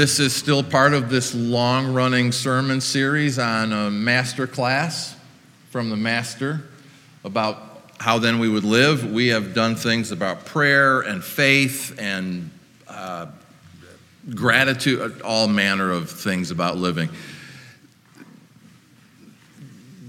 This is still part of this long running sermon series on a master class from the Master about how then we would live. We have done things about prayer and faith and uh, gratitude, all manner of things about living.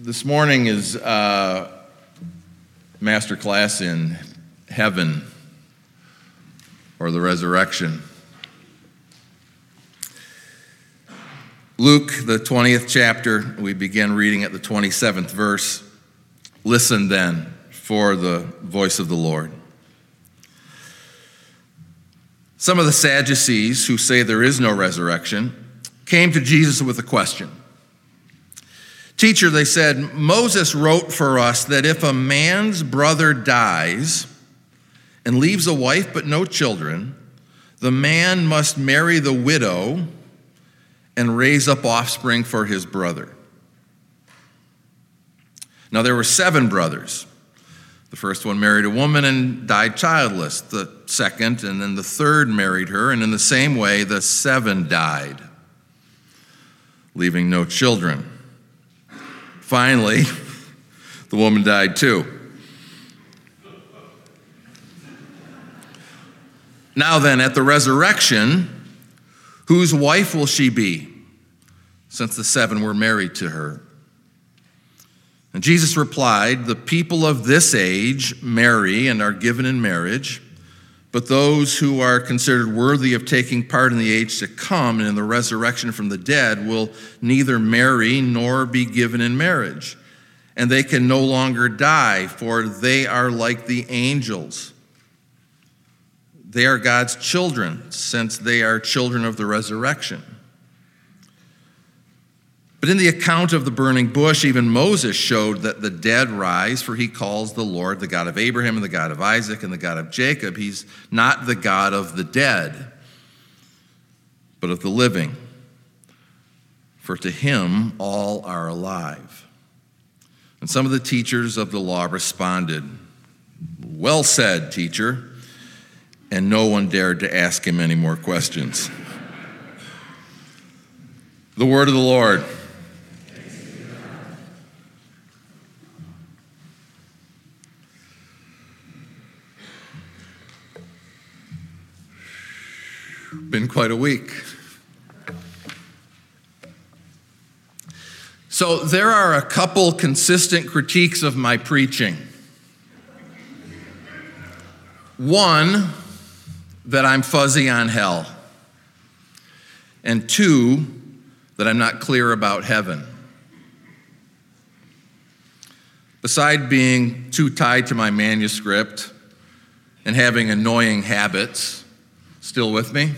This morning is uh, master class in heaven or the resurrection. Luke, the 20th chapter, we begin reading at the 27th verse. Listen then for the voice of the Lord. Some of the Sadducees, who say there is no resurrection, came to Jesus with a question. Teacher, they said, Moses wrote for us that if a man's brother dies and leaves a wife but no children, the man must marry the widow and raise up offspring for his brother. Now, there were seven brothers. The first one married a woman and died childless. The second, and then the third married her, and in the same way, the seven died, leaving no children. Finally, the woman died too. Now, then, at the resurrection, Whose wife will she be? Since the seven were married to her. And Jesus replied, The people of this age marry and are given in marriage, but those who are considered worthy of taking part in the age to come and in the resurrection from the dead will neither marry nor be given in marriage. And they can no longer die, for they are like the angels. They are God's children, since they are children of the resurrection. But in the account of the burning bush, even Moses showed that the dead rise, for he calls the Lord the God of Abraham and the God of Isaac and the God of Jacob. He's not the God of the dead, but of the living. For to him all are alive. And some of the teachers of the law responded, Well said, teacher and no one dared to ask him any more questions. The word of the Lord. Been quite a week. So, there are a couple consistent critiques of my preaching. One, that I'm fuzzy on hell, and two, that I'm not clear about heaven. Beside being too tied to my manuscript and having annoying habits, still with me?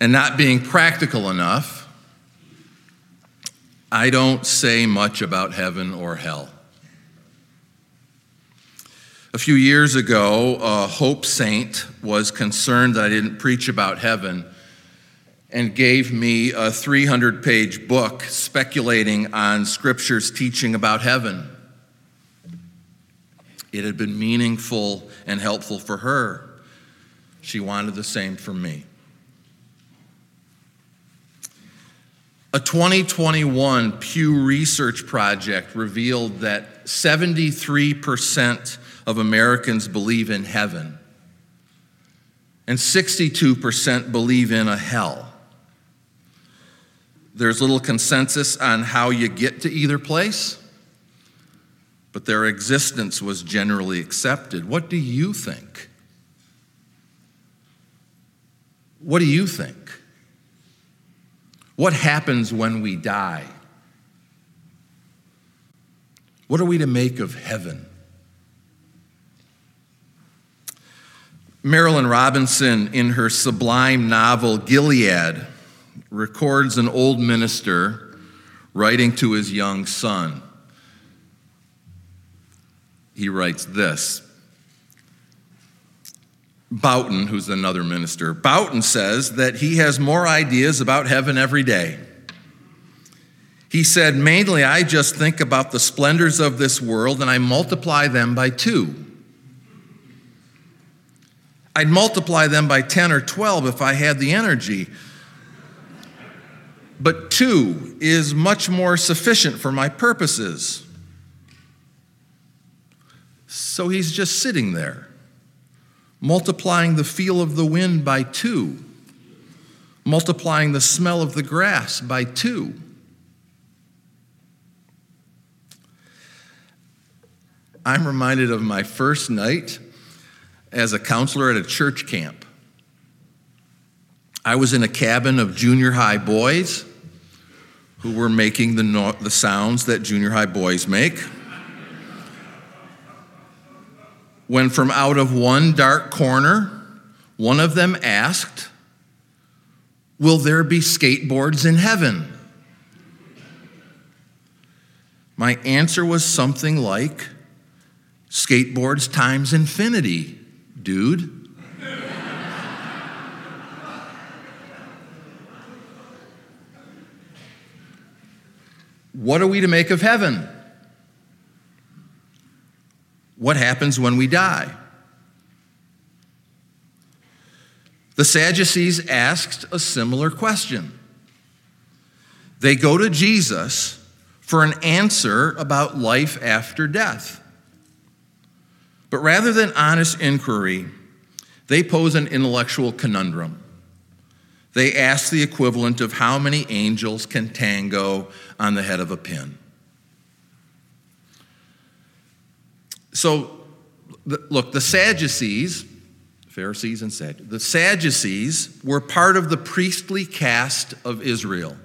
and not being practical enough, I don't say much about heaven or hell. A few years ago, a Hope Saint was concerned that I didn't preach about heaven and gave me a 300 page book speculating on Scripture's teaching about heaven. It had been meaningful and helpful for her. She wanted the same for me. A 2021 Pew Research project revealed that 73% of Americans believe in heaven, and 62% believe in a hell. There's little consensus on how you get to either place, but their existence was generally accepted. What do you think? What do you think? What happens when we die? What are we to make of heaven? Marilynne Robinson, in her sublime novel Gilead, records an old minister writing to his young son. He writes this Boughton, who's another minister, Boughton says that he has more ideas about heaven every day. He said, Mainly, I just think about the splendors of this world and I multiply them by two. I'd multiply them by 10 or 12 if I had the energy. But two is much more sufficient for my purposes. So he's just sitting there, multiplying the feel of the wind by two, multiplying the smell of the grass by two. I'm reminded of my first night as a counselor at a church camp. I was in a cabin of junior high boys who were making the, no- the sounds that junior high boys make. When from out of one dark corner, one of them asked, Will there be skateboards in heaven? My answer was something like, Skateboards times infinity, dude. what are we to make of heaven? What happens when we die? The Sadducees asked a similar question. They go to Jesus for an answer about life after death. But rather than honest inquiry, they pose an intellectual conundrum. They ask the equivalent of how many angels can tango on the head of a pin. So, look, the Sadducees, Pharisees and Sadducees, the Sadducees were part of the priestly caste of Israel.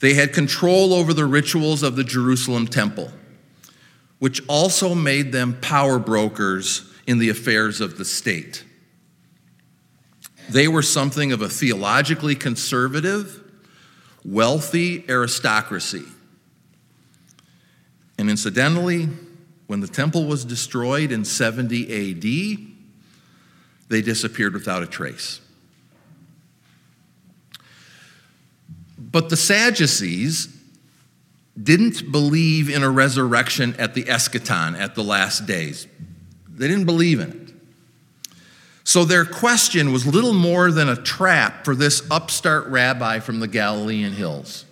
They had control over the rituals of the Jerusalem temple which also made them power brokers in the affairs of the state. They were something of a theologically conservative, wealthy aristocracy. And incidentally, when the temple was destroyed in 70 AD, they disappeared without a trace. But the Sadducees didn't believe in a resurrection at the eschaton, at the last days. They didn't believe in it. So their question was little more than a trap for this upstart rabbi from the Galilean hills.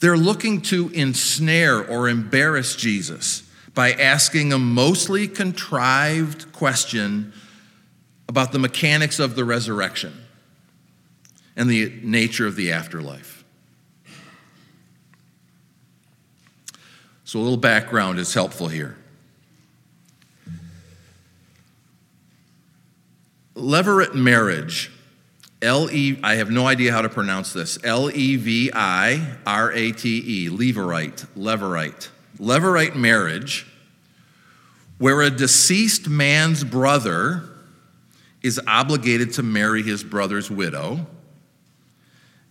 They're looking to ensnare or embarrass Jesus by asking a mostly contrived question about the mechanics of the resurrection and the nature of the afterlife. So, a little background is helpful here. Levirate marriage, L E, I have no idea how to pronounce this, L E V I R A T E, Levirate, Levirate. Levirate marriage, where a deceased man's brother is obligated to marry his brother's widow,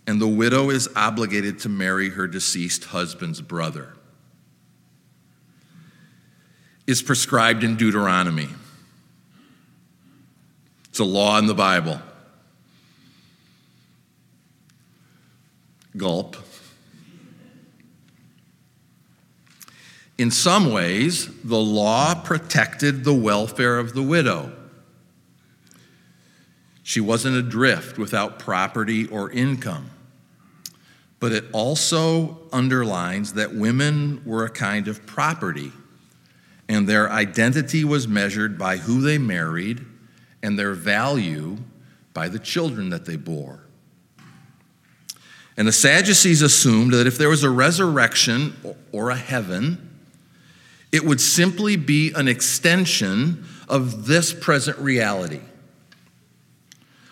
and the widow is obligated to marry her deceased husband's brother is prescribed in Deuteronomy. It's a law in the Bible. Gulp. In some ways, the law protected the welfare of the widow. She wasn't adrift without property or income. But it also underlines that women were a kind of property and their identity was measured by who they married and their value by the children that they bore. And the Sadducees assumed that if there was a resurrection or a heaven, it would simply be an extension of this present reality.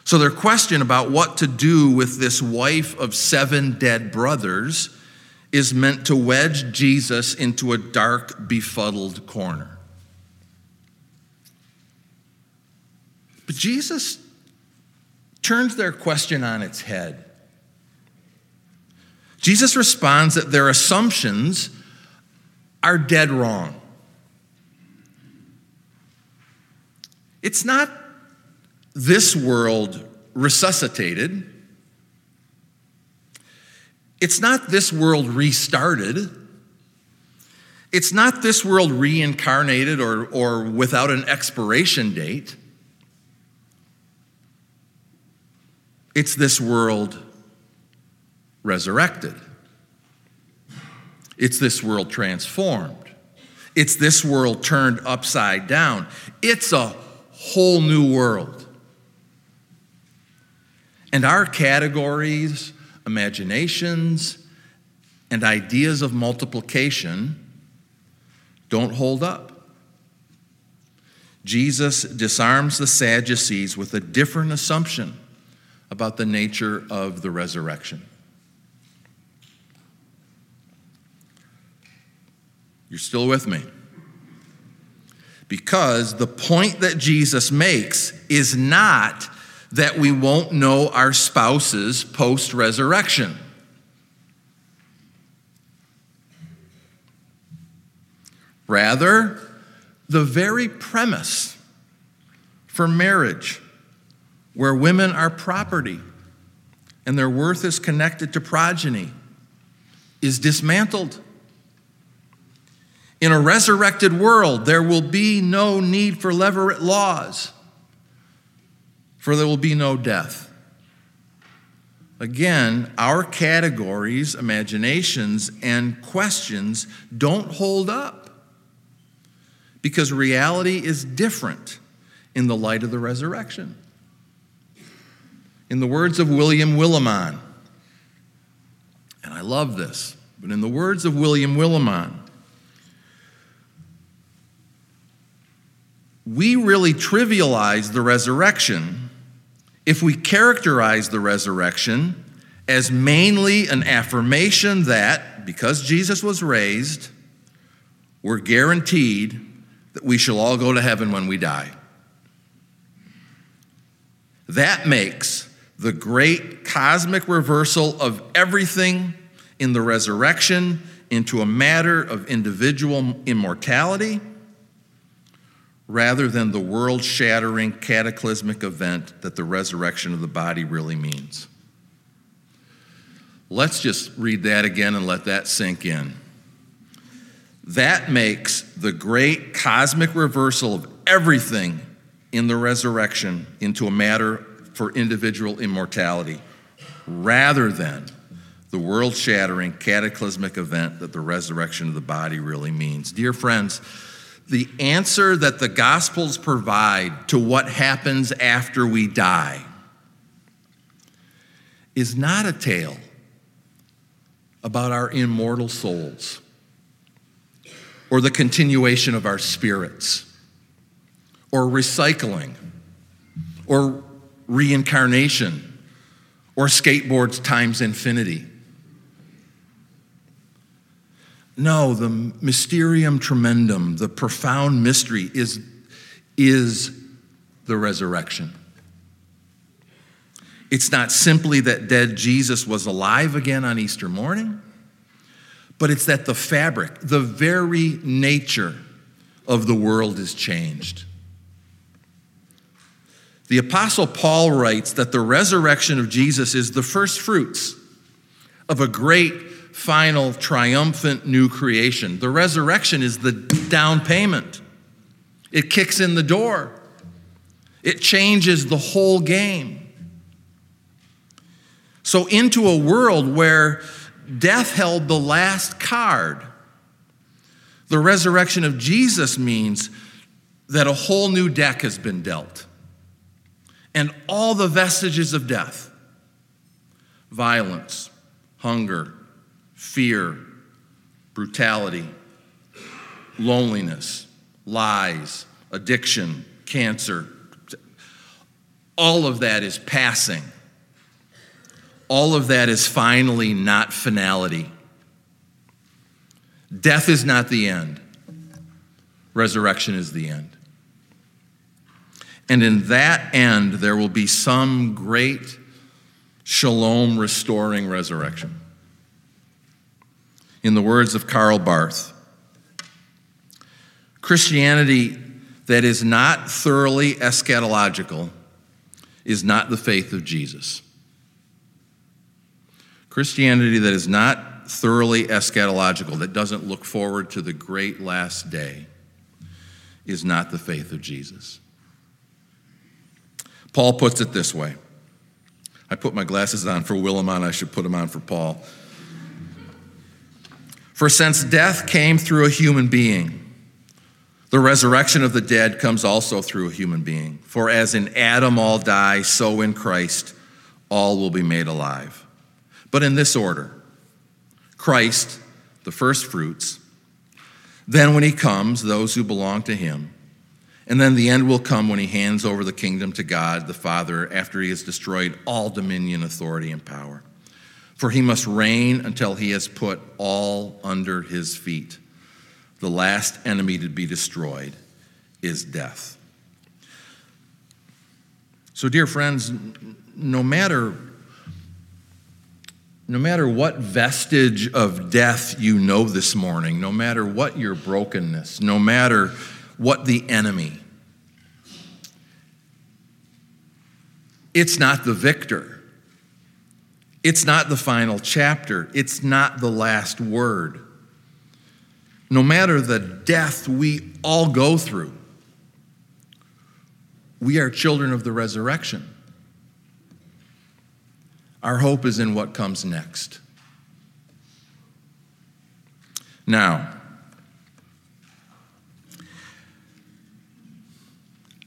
So, their question about what to do with this wife of seven dead brothers is meant to wedge Jesus into a dark, befuddled corner. But Jesus turns their question on its head. Jesus responds that their assumptions are dead wrong. It's not this world resuscitated it's not this world restarted. It's not this world reincarnated or, or without an expiration date. It's this world resurrected. It's this world transformed. It's this world turned upside down. It's a whole new world. And our categories, imaginations, and ideas of multiplication don't hold up. Jesus disarms the Sadducees with a different assumption about the nature of the resurrection. You're still with me? Because the point that Jesus makes is not that we won't know our spouses post resurrection. Rather, the very premise for marriage, where women are property and their worth is connected to progeny, is dismantled. In a resurrected world, there will be no need for levirate laws, for there will be no death. Again, our categories, imaginations, and questions don't hold up because reality is different in the light of the resurrection. In the words of William Willimon, and I love this, but in the words of William Willimon, we really trivialize the resurrection if we characterize the resurrection as mainly an affirmation that because Jesus was raised, we're guaranteed that we shall all go to heaven when we die. That makes the great cosmic reversal of everything in the resurrection into a matter of individual immortality rather than the world shattering cataclysmic event that the resurrection of the body really means. Let's just read that again and let that sink in. That makes the great cosmic reversal of everything in the resurrection into a matter for individual immortality rather than the world shattering cataclysmic event that the resurrection of the body really means. Dear friends, the answer that the Gospels provide to what happens after we die is not a tale about our immortal souls or the continuation of our spirits or recycling or reincarnation or skateboards times infinity. No, the mysterium tremendum, the profound mystery is, is the resurrection. It's not simply that dead Jesus was alive again on Easter morning, but it's that the fabric, the very nature of the world is changed. The Apostle Paul writes that the resurrection of Jesus is the first fruits of a great final, triumphant new creation. The resurrection is the down payment, it kicks in the door, it changes the whole game. So, into a world where death held the last card, the resurrection of Jesus means that a whole new deck has been dealt. And all the vestiges of death violence, hunger, fear, brutality, loneliness, lies, addiction, cancer. All of that is passing. All of that is finally not finality. Death is not the end, resurrection is the end. And in that end, there will be some great shalom restoring resurrection. In the words of Karl Barth, Christianity that is not thoroughly eschatological is not the faith of Jesus. Christianity that is not thoroughly eschatological, that doesn't look forward to the great last day, is not the faith of Jesus. Paul puts it this way. I put my glasses on for Willimon, I should put them on for Paul. For since death came through a human being, the resurrection of the dead comes also through a human being. For as in Adam all die, so in Christ all will be made alive. But in this order Christ, the first fruits, then when he comes, those who belong to him. And then the end will come when he hands over the kingdom to God the Father after he has destroyed all dominion, authority, and power. For he must reign until he has put all under his feet. The last enemy to be destroyed is death. So, dear friends, no matter no matter what vestige of death you know this morning, no matter what your brokenness, no matter what the enemy, it's not the victor. It's not the final chapter. It's not the last word. No matter the death we all go through, we are children of the resurrection. Our hope is in what comes next. Now,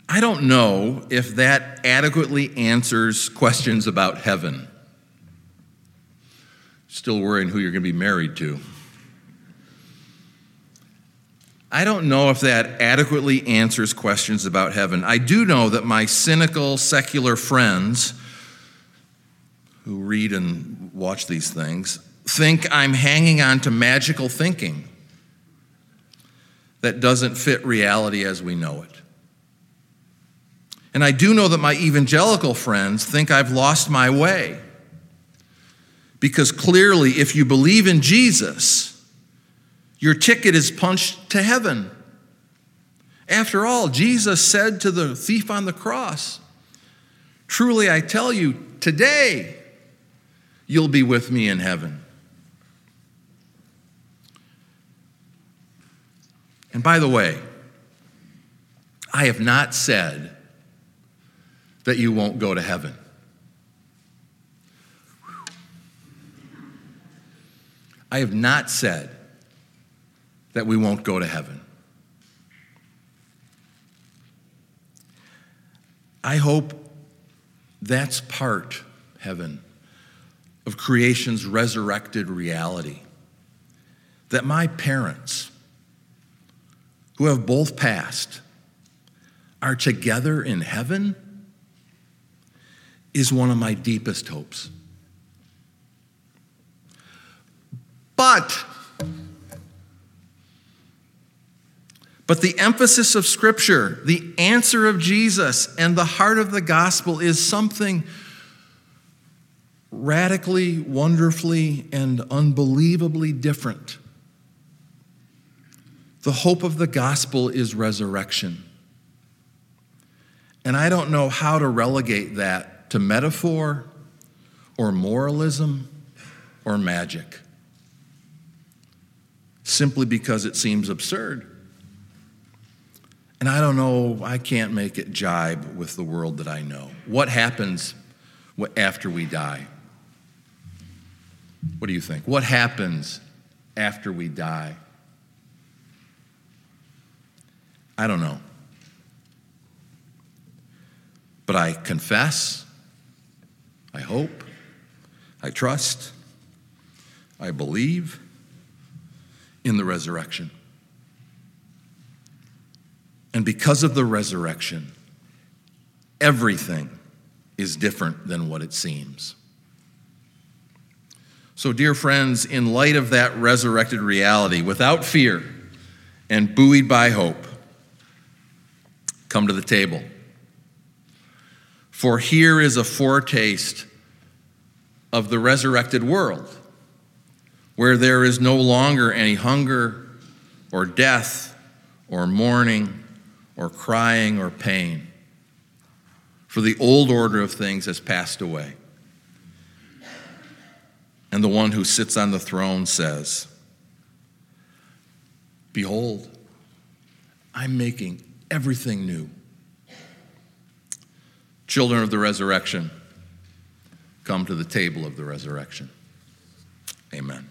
I don't know if that adequately answers questions about heaven. Still worrying who you're going to be married to. I don't know if that adequately answers questions about heaven. I do know that my cynical secular friends who read and watch these things think I'm hanging on to magical thinking that doesn't fit reality as we know it. And I do know that my evangelical friends think I've lost my way. Because clearly, if you believe in Jesus, your ticket is punched to heaven. After all, Jesus said to the thief on the cross, Truly I tell you, today you'll be with me in heaven. And by the way, I have not said that you won't go to heaven. I have not said that we won't go to heaven. I hope that's part heaven of creation's resurrected reality. That my parents, who have both passed, are together in heaven is one of my deepest hopes. But, but the emphasis of Scripture, the answer of Jesus, and the heart of the gospel is something radically, wonderfully, and unbelievably different. The hope of the gospel is resurrection. And I don't know how to relegate that to metaphor or moralism or magic, simply because it seems absurd. And I don't know, I can't make it jibe with the world that I know. What happens after we die? What do you think? What happens after we die? I don't know. But I confess, I hope, I trust, I believe in the resurrection. And because of the resurrection, everything is different than what it seems. So, dear friends, in light of that resurrected reality, without fear and buoyed by hope, come to the table. For here is a foretaste of the resurrected world, where there is no longer any hunger or death or mourning or crying or pain. For the old order of things has passed away. And the one who sits on the throne says, Behold, I'm making everything new. Children of the resurrection, come to the table of the resurrection. Amen.